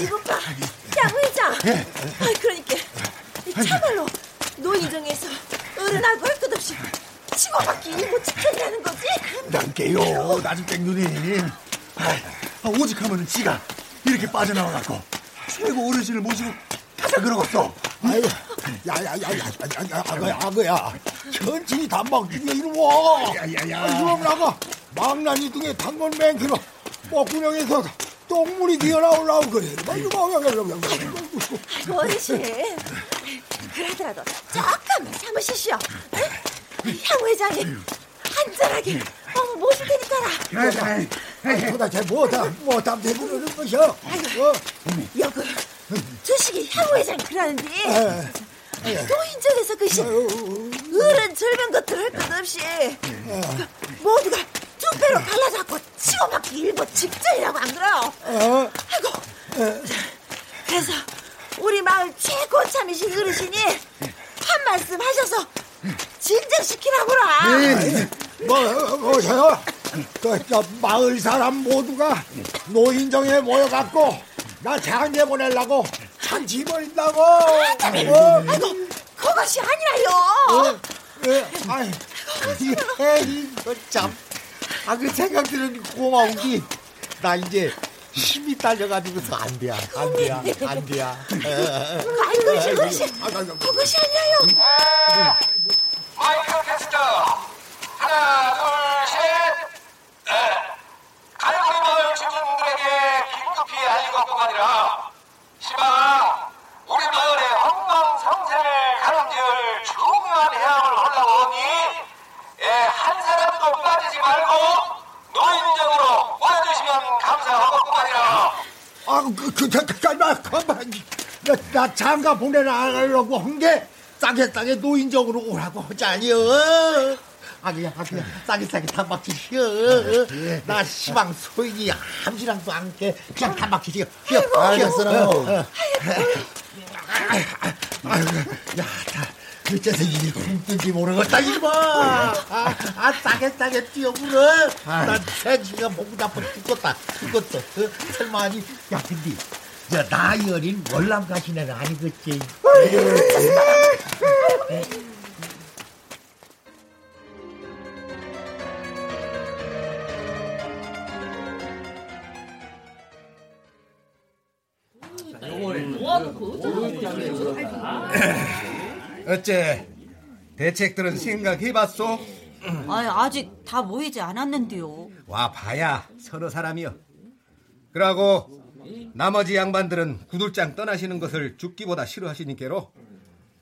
I: 이것 봐, 양 회장. 아, 그러니까 참말로 노인정에서 어른하고 할 것 없이 치고받기 일못 지켜내는 거지?
A: 난게요 나중땡 누님 아, 오직 하면은 지가 이렇게 빠져나와갖고 최고 어르신을 모시고 가자 그러겠어.
K: 아유, 야야야야야야, 아거야, 아거야. 천천히 단방 중에 이리 와.
A: 야야야.
K: 그럼 나가 망나니 등에 당근 맹키로 뻐구녕에서 똥물이 기어나올라고 그래.
G: 아이고, 어르신. 그러더라도 잠깐만 참으시시오. 향 회장이 안전하게 어, 모실 테니까라.
K: 도대체 뭐다, 뭐다 대부르는 것이야. 어?
G: 여그 주식이 향 회장이 그러는데 노인정에서 그시 어른 젊은 것들 할 것 없이 그 모두가 두 배로 갈라잡고 치고받기 일보 직전이라고 안 그래요?
K: 어?
G: 아이고 그래서 우리 마을 최고 참이신 어르신이 한 말씀 하셔서 진정시키라고라
K: 네. 뭐, 뭐셔요? 그, 저, 마을 사람 모두가 노인정에 모여갖고, 나 장례 보내려고 잔치 벌린다고! 어?
G: 아이고 그것이 아니라요
K: 어? 예, 아이, 에이, 이거 참. 아, 그 생각 들으니 고마운 게, 나 이제 힘이 딸려가지고서 안 돼, 안 돼, 안 돼.
G: 아이고 어르신 그것이 아니라요
B: 마이크 테스트 하나 둘 셋 갈고리 마을 주민들에게 긴급히 알리고뿐 아니라 시방 우리 마을의 엉망성쇠를 가름지을 중요한 해양을 하려고 오니 예, 한 사람도 빠지지 말고 노인정으로 와주시면 감사하고뿐 아니라
K: 아, 그, 그, 그, 그, 나, 가만, 나, 나 장가 보내려고 한 게, 싸게 싸게 노인적으로 오라고 하자니요. 아, 그냥, 아, 그냥, 싸게 싸게 단박질 쉬어. 나 시방 소인이 함시랑도 않게, 그냥. 쉬어. 알겠어. 아이고, 야, 다, 어째서 일이 굶든지 모르겠다, 이거. 아, 아, 싸게 싸게 뛰어불어. 난 새끼가 목이 나빠 죽겠다. 죽겠어. 어? 설마 아니, 야, 근데, 저, 나이 어린 월남 가신 애는 아니겠지.
C: 어째 대책들은 생각해봤소?
E: 아, 아직 다 모이지 않았는데요.
C: 와 봐야 서너 사람이여. 그러고 나머지 양반들은 구들장 떠나시는 것을 죽기보다 싫어하시니께로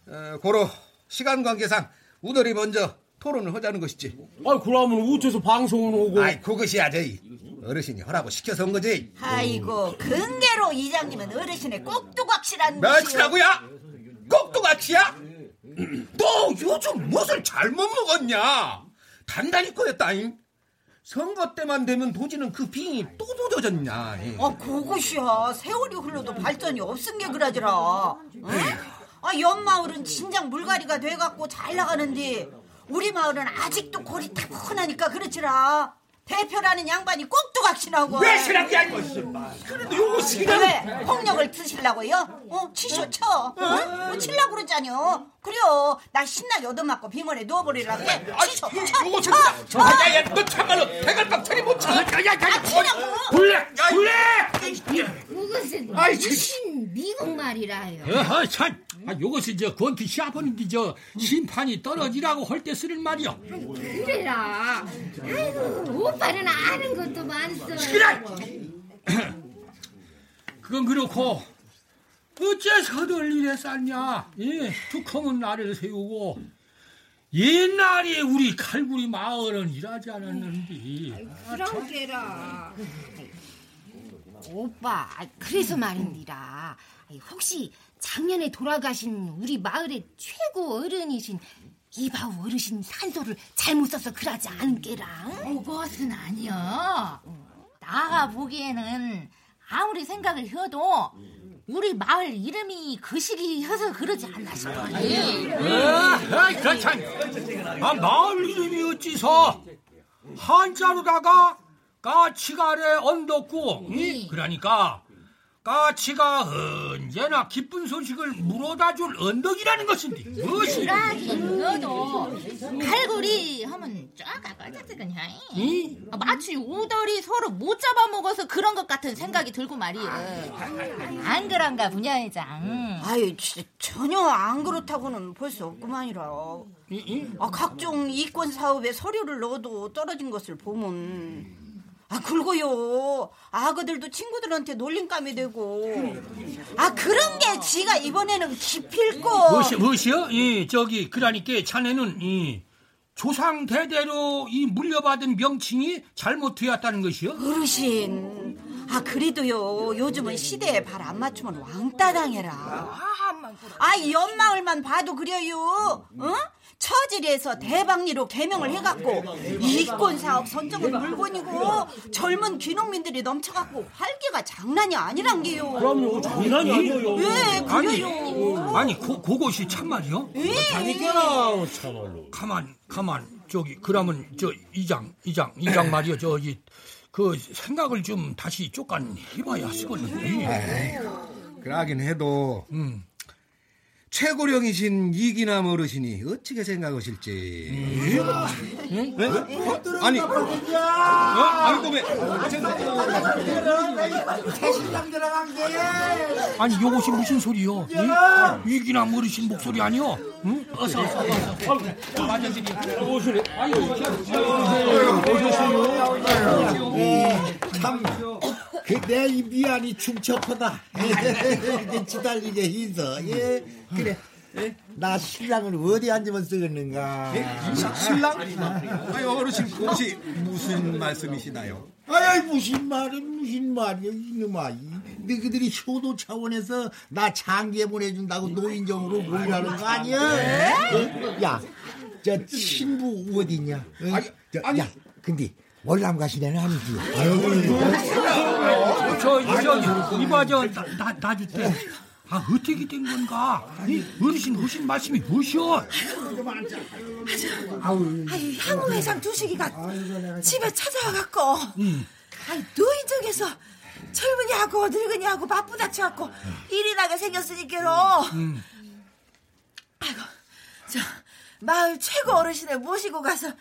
C: 어, 고로 시간 관계상 우들이 먼저 토론을 하자는 것이지.
F: 아 그러면 우체서 방송은 오고.
C: 아이 그것이 아저이 어르신이 하라고 시켜서 한 거지.
E: 아이고 근계로 이장님은 어르신의 꼭두각시란
C: 며칠하고야? 꼭두각시야? 너 요즘 무엇을 잘못 먹었냐? 단단히 꼬였다잉. 선거 때만 되면 도지는 그 빙이 또 도져졌냐?
E: 아 그것이야 세월이 흘러도 발전이 없은 게 그러더라 응? 아 옆마을은 진작 물갈이가 돼갖고 잘 나가는데 우리 마을은 아직도 골이 타분하니까 그렇지라 대표라는 양반이 꼭두각시나고
F: 왜 시락이 아니고 그래도 요거 시간
E: 왜 폭력을 드시려고요? 어 치쇼 쳐 어? 뭐 치려고 그러잖요 그래요 나 신나게 얻어맞고 빙원에 누워버리라고 해 치쇼
F: 요거
E: 쳐
F: 참.
E: 쳐, 쳐.
F: 야야 너 참말로 대갈빵 처리 못 쳐. 야야
E: 아 치라고
F: 불래 불래.
L: 그것은
F: 아이,
L: 무슨 미국 말이라요.
D: 어허, 참. 아, 요것이 저 권투 시합하는데 저 심판이 떨어지라고 할 때 쓰는 말이요.
L: 그래라. 아이고 오빠는 아는 것도 많소.
D: 그건 그렇고 어째서들 이래 쌌냐? 예, 두컴은 나를 세우고 옛날에 우리 칼구리 마을은 일하지 않았는데
L: 그런 게라. 오빠, 그래서 말인디라. 혹시 작년에 돌아가신 우리 마을의 최고 어른이신 이바우 어르신 산소를 잘못 써서 그러지 않게랑?
I: 그것은 아니여. 나가 보기에는 아무리 생각을 해도 우리 마을 이름이 그 시기여서 그러지 않나 싶어.
D: 아, 그참 아, 마을 이름이 어찌서 한자로다가 까치가래 언덕구 이? 그러니까 까치가 언제나 기쁜 소식을 물어다줄 언덕이라는 것인데 무엇이
I: 그러긴 너도 갈고리 하면 쪼가고 그냥. 아, 마치 우덜이 서로 못 잡아먹어서 그런 것 같은 생각이 들고 말이에요. 안 그런가 부녀회장.
E: 아유 진짜 전혀 안 그렇다고는 볼 수 없구만이라. 아 각종 이권 사업에 서류를 넣어도 떨어진 것을 보면 아 그리고요 아그들도 친구들한테 놀림감이 되고 아 그런 게 지가 이번에는 기필코
D: 무엇이, 무엇이요? 이, 저기, 그러니까 자네는, 이, 조상 대대로 이 물려받은 명칭이 잘못되었다는 것이요?
E: 어르신 아 그래도요 요즘은 시대에 발 안 맞추면 왕따 당해라 아이 연마을만 봐도 그래요 어? 처질에서 대박리로 개명을 해갖고 이권 사업 선정은 물건이고 젊은 귀농민들이 넘쳐갖고 활기가 장난이 아니란 게요
F: 그럼요, 장난이 아니에요.
E: 네
D: 아니,
E: 그래요
D: 아니, 고, 그것이 참말이요?
E: 예.
F: 다니까라, 참말로.
D: 가만, 가만, 저기, 그러면, 저, 이장, 이장, 이장 말이요, 저기, 그, 생각을 좀 다시 쪼깐 해봐야 쓰겠는데.
C: 그러긴 해도 최고령이신 이기남 어르신이 어찌게 생각하실지. 응? 네? 아니, 어? 왜?
K: 새신랑 들어간 게.
D: 아니, 이것이 무슨 소리요? 위기나 어르신 목소리 아니요? 응? 어서, 어서, 어서. 어서. 맞아들이. 오시네. 아유,
K: 참, 그내 이 미안이 충척하다. 이렇게 지달리게 해서. 예, 그래. 예? 나 신랑을 어디 앉으면 쓰겠는가?
C: 신랑? 아니 어르신 혹시 무슨 말씀이시나요?
K: 아이 무슨 말이 무슨 말이야 이놈아 너희들이 효도 차원에서 나 장기에 보내준다고 노인정으로 모이라는 거 아니야? 어? 야, 저 친부 어디냐? 어? 저, 야, 근데 월남 가시는 아니지?
D: 저, 저, 이봐, 저, 나, 나, 나줄 때. 아, 어떻게 된 건가? 이 어르신 하신 말씀이 무엇이오?
G: 아유, 향후 회장 두식이가 집에 찾아와갖고, 아이, 노인정에서 젊으냐고 늙으냐고 바쁘다 쳐갖고 일이 나게 생겼으니까로. 아이고, 저 마을 최고 어르신을 모시고 가서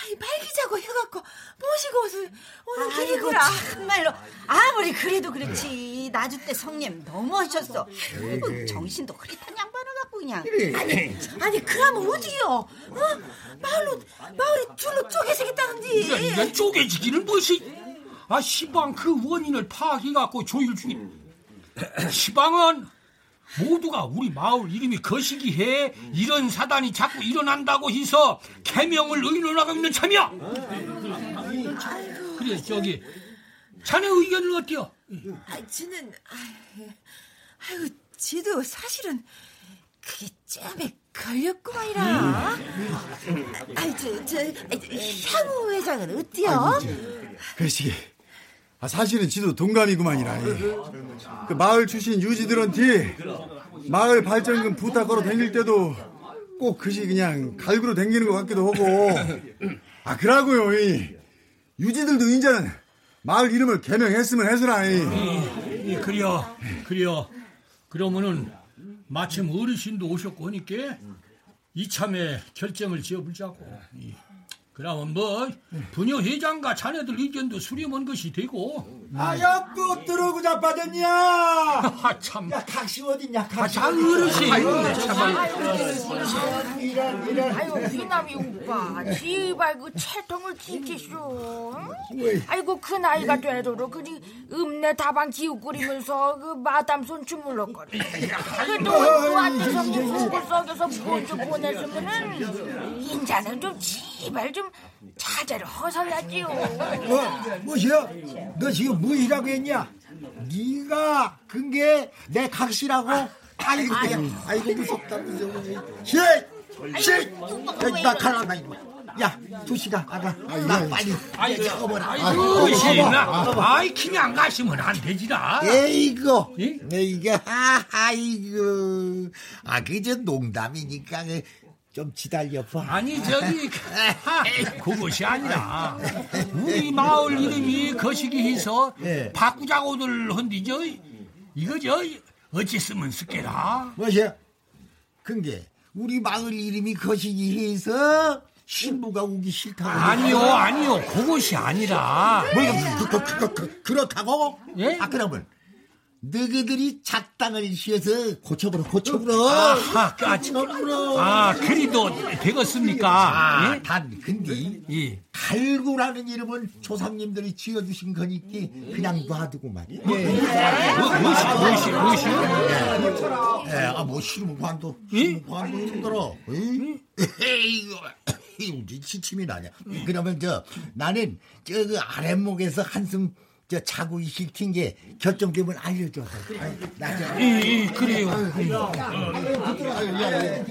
G: 아이 말기자고 해갖고 모시고 오서 오는 길이구나.
E: 참말로 아무리 그래도 그렇지 나주 때 성님 너무하셨어 아이고 정신도 흐릿한 양반을 갖고 그냥
G: 아니, 아니 그러면 어디요? 어? 마을로 마을이 둘로 쪼개지겠다는데.
D: 이게, 이게 쪼개지기는 무엇이? 아, 시방 그 원인을 파악해갖고 조율 중인. 시방은 모두가 우리 마을 이름이 거시기해 이런 사단이 자꾸 일어난다고 해서 개명을 의논하고 있는 참이야. 그래, 저기, 자네 의견은 어때요?
G: 아, 지는 아유, 아유, 지도 사실은 그게 짬에 걸렸구만이라. 아이, 저, 저, 향후 회장은 어때요?
A: 그러시기. 아, 사실은 지도 동감이구만이라. 그 마을 출신 유지들한테 마을 발전금 부탁 걸어 다닐 때도 꼭 그시 그냥 갈구로 댕기는 것 같기도 하고. 아, 그러고요. 이. 유지들도 이제는 마을 이름을 개명했으면 해서라. 이.
D: 이, 이, 그래요, 그래요. 그러면은 마침 어르신도 오셨고 하니까 이참에 결정을 지어보자고. 이, 그러면 뭐 부녀 회장과 자네들 의견도 수렴한 것이 되고.
K: 아야 또 들어오고 자빠졌냐?
D: 아 참.
K: 야 각시 어딨냐?
D: 아,
K: 각시
D: 장
K: 어딨냐?
D: 어르신.
K: 아이고,
D: 참.
K: 이런 이런.
J: 아유 귀남이 오빠 지발 그 채통을 지키쇼
K: 왜?
J: 아이고 그 나이가 되도록 그리 읍내 다방 기웃거리면서 그 마담 손 주물럭거리 그래도 그 앞에서 구석에서 본주 보냈으면은 인자는 좀 지발 좀 자제를 허설야지요
K: 뭐 뭐시여? 너 지금 뭐 이라고 했냐? 네가 그게 내 각시라고? 아이고 아이고, 아이고 무섭다 무서워. 시, 시, 나 갈라나 이거. 야, 두 시간 나가. 나 빨리
D: 아이,
K: 적어보라.
D: 아이고, 신나. 아이, 김이 안 가시면 안 되지라.
K: 에이고, 에이고, 아이고, 아 그저 농담이니까 그 좀 기다려 봐.
D: 아니 저기 하, 그것이 아니라 우리 마을 이름이 거시기 해서
K: 예.
D: 바꾸자고들 한디 저 이거 저 어찌 쓰면 쓰게라
K: 뭐지? 근게 우리 마을 이름이 거시기 해서 신부가 오기 싫다고.
D: 아니요, 아니요. 그것이 아니라.
K: 뭐, 그, 그, 그, 그, 그렇다고?
D: 예?
K: 아, 그러면. 너희들이 작당을 시해서 고쳐보러, 고쳐보러.
D: 아하, 아,
K: 고쳐보러.
D: 아, 그리도 되겠습니까?
K: 아,
D: 예?
K: 단, 근데.
D: 예.
K: 갈구라는 이름은 조상님들이 지어주신 거니까 그냥 놔두고 말이야.
D: 예. 뭐, 무엇이, 무엇이, 무엇이?
K: 예, 아, 뭐, 싫으면 관둬. 싫으면 관둬, 힘들어. 에이, 이거 지침이 나냐. 그러면 저, 나는 저 그 아랫목에서 한숨 저 자고 있을 텐게 결정되면 알려줘. 나 저.
D: 예, 예, 그래요.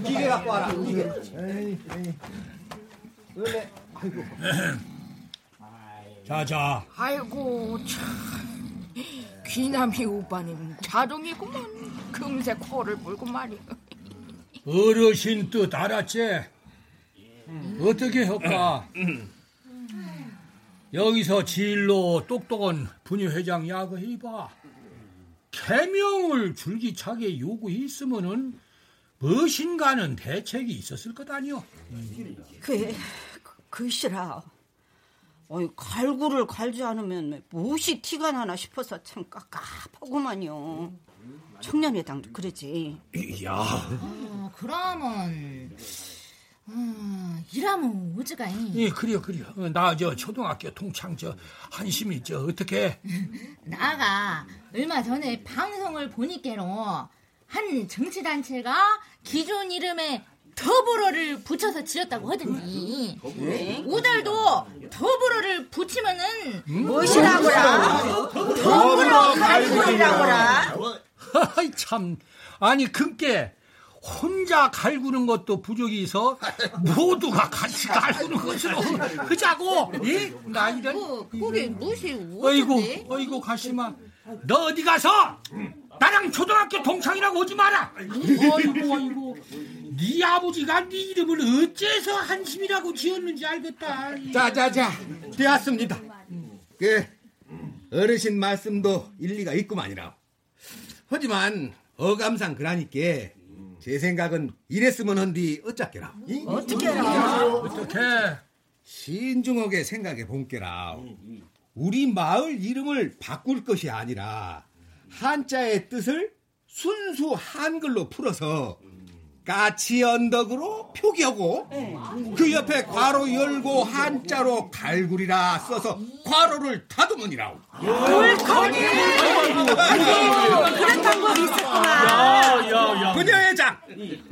K: 기계 갖고 와라.
D: 자, 자.
J: 아이고 참 귀남이 오빠는 자동이구만 금세 코를 물고 말이야
D: 어르신 뜻 알았지? 어떻게 할까? 여기서 진로 똑똑한 분유 회장 야구해봐. 개명을 줄기차게 요구했으면은 무엇인가는 대책이 있었을 것 아니오.
E: 그, 글씨라. 어이, 갈구를 갈지 않으면 무엇이 티가 나나 싶어서 참 깝깝하구만요. 청년회장도 그러지.
D: 야.
I: 어, 그러면 음, 일하면 오지가
D: 예, 그래요, 그래요. 나 저 초등학교 동창 저 한심이 저 어떻게?
I: 나가 얼마 전에 방송을 보니께로 한 정치단체가 기존 이름에 더불어를 붙여서 지었다고 하더니
E: 네?
I: 우달도 더불어를 붙이면은
E: 무엇이라고라? 더불어 갈구리라고라?
D: 하이 참 아니 그께 혼자 갈구는 것도 부족이 있어 모두가 같이 갈구는 것으로 하자고 예? 나 이런
I: 그, 그게 무엇이
D: 어이구? 어이구 가시마 너 어디 가서 나랑 초등학교 동창이라고 오지 마라 어이구 어이구 네 아버지가 네 이름을 어째서 한심이라고 지었는지 알겠다
C: 자, 자, 자, 되었습니다. 그 어르신 말씀도 일리가 있구만이라. 하지만 어감상 그러니까 제 생각은 이랬으면 한디 어쩌게라.
E: 어떻게
D: 어떻게
C: 신중하게 생각해 본게라. 우리 마을 이름을 바꿀 것이 아니라 한자의 뜻을 순수 한글로 풀어서 까치 언덕으로 표기하고 그 옆에 괄호 열고 한자로 갈구리라 써서 괄호를 다듬으니라고.
E: 옳거니! 그런 방법이 있었구나.
C: 분녀회장,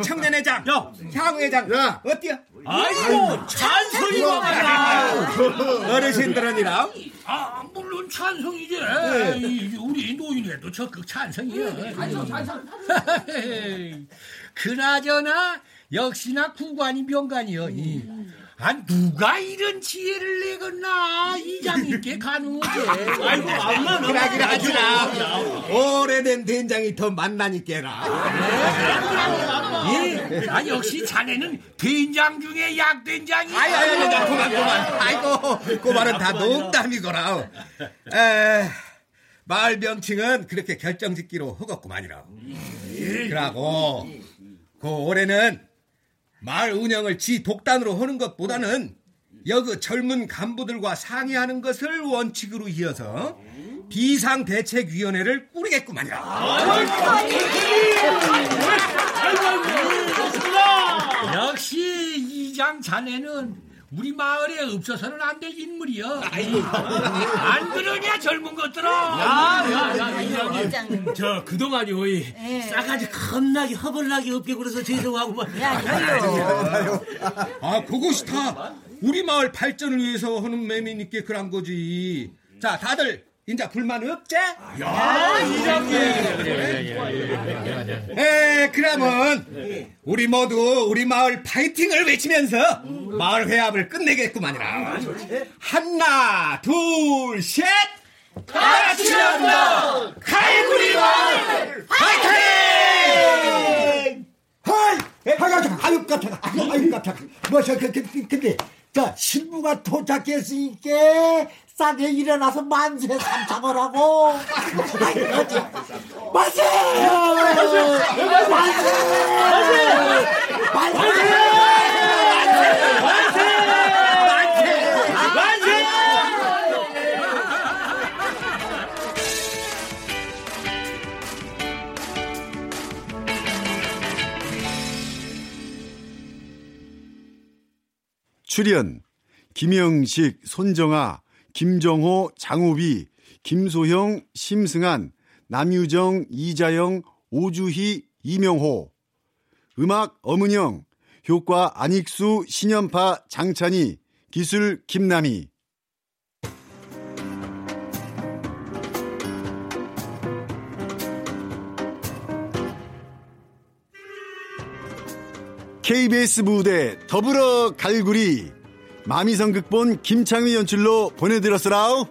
C: 청년회장, 향후회장, 어때요?
D: 아이고 찬성이가 많아
C: 어르신들은이라
D: 아 물론 찬성이지
C: 네.
D: 이, 우리 노인회도 적극 찬성이야 찬성 찬성 그나저나 역시나 구관이 명관이여. 이. 아 누가 이런 지혜를 내겠나? 이장님께 가능하지
C: 아이고 암만 그러긴 하지라 오래된 된장이 더 만나니께라.
D: 예, 아 역시 자네는 된장 중에 약된장이야
C: 아이 아이 아이 그만 그만. 아이고 그 말은 다 농담이거라. 에 마을 명칭은 그렇게 결정짓기로 허겁구만이라. 그러고 그 올해는 마을 운영을 지 독단으로 하는 것보다는 여그 젊은 간부들과 상의하는 것을 원칙으로 이어서 비상대책위원회를 꾸리겠구만이라.
D: 역시 이장 자네는 우리 마을에 없어서는 안 될 인물이여. 안 그러냐 젊은 것들아.
F: 야야야 저 그동안이 어이 싸가지 겁나게 허벌나게 없게 그래서 죄송하고만
C: 아, 그것이 다 우리 마을 발전을 위해서 하는 맴이니까 그런 거지. 자, 다들 인자 불만 없제?
F: 야, 이장님.
C: 에, 그러면 우리 모두 우리 마을 파이팅을 외치면서 마을 회합을 끝내겠구만이라. 하나, 둘, 셋! 같이 한다! 칼구리 마을 파이팅!
K: 헐! 아유, 아유, 깜짝아. 아유, 아유, 깜짝아. 뭐, 저, 그, 그, 그, 저, 신부가 도착했으니까, 싸게 일어나서 만세 삼창을 하고. 그렇지. 만세! 만세! 만세! 만세!
A: 출연 김영식, 손정아, 김정호, 장우비, 김소형, 심승한, 남유정, 이자영, 오주희, 이명호. 음악 엄은영 효과 안익수, 신연파, 장찬희 기술 김남희 KBS 무대 더불어 갈구리 마미성 극본 김창휘 연출로 보내드렸으라우.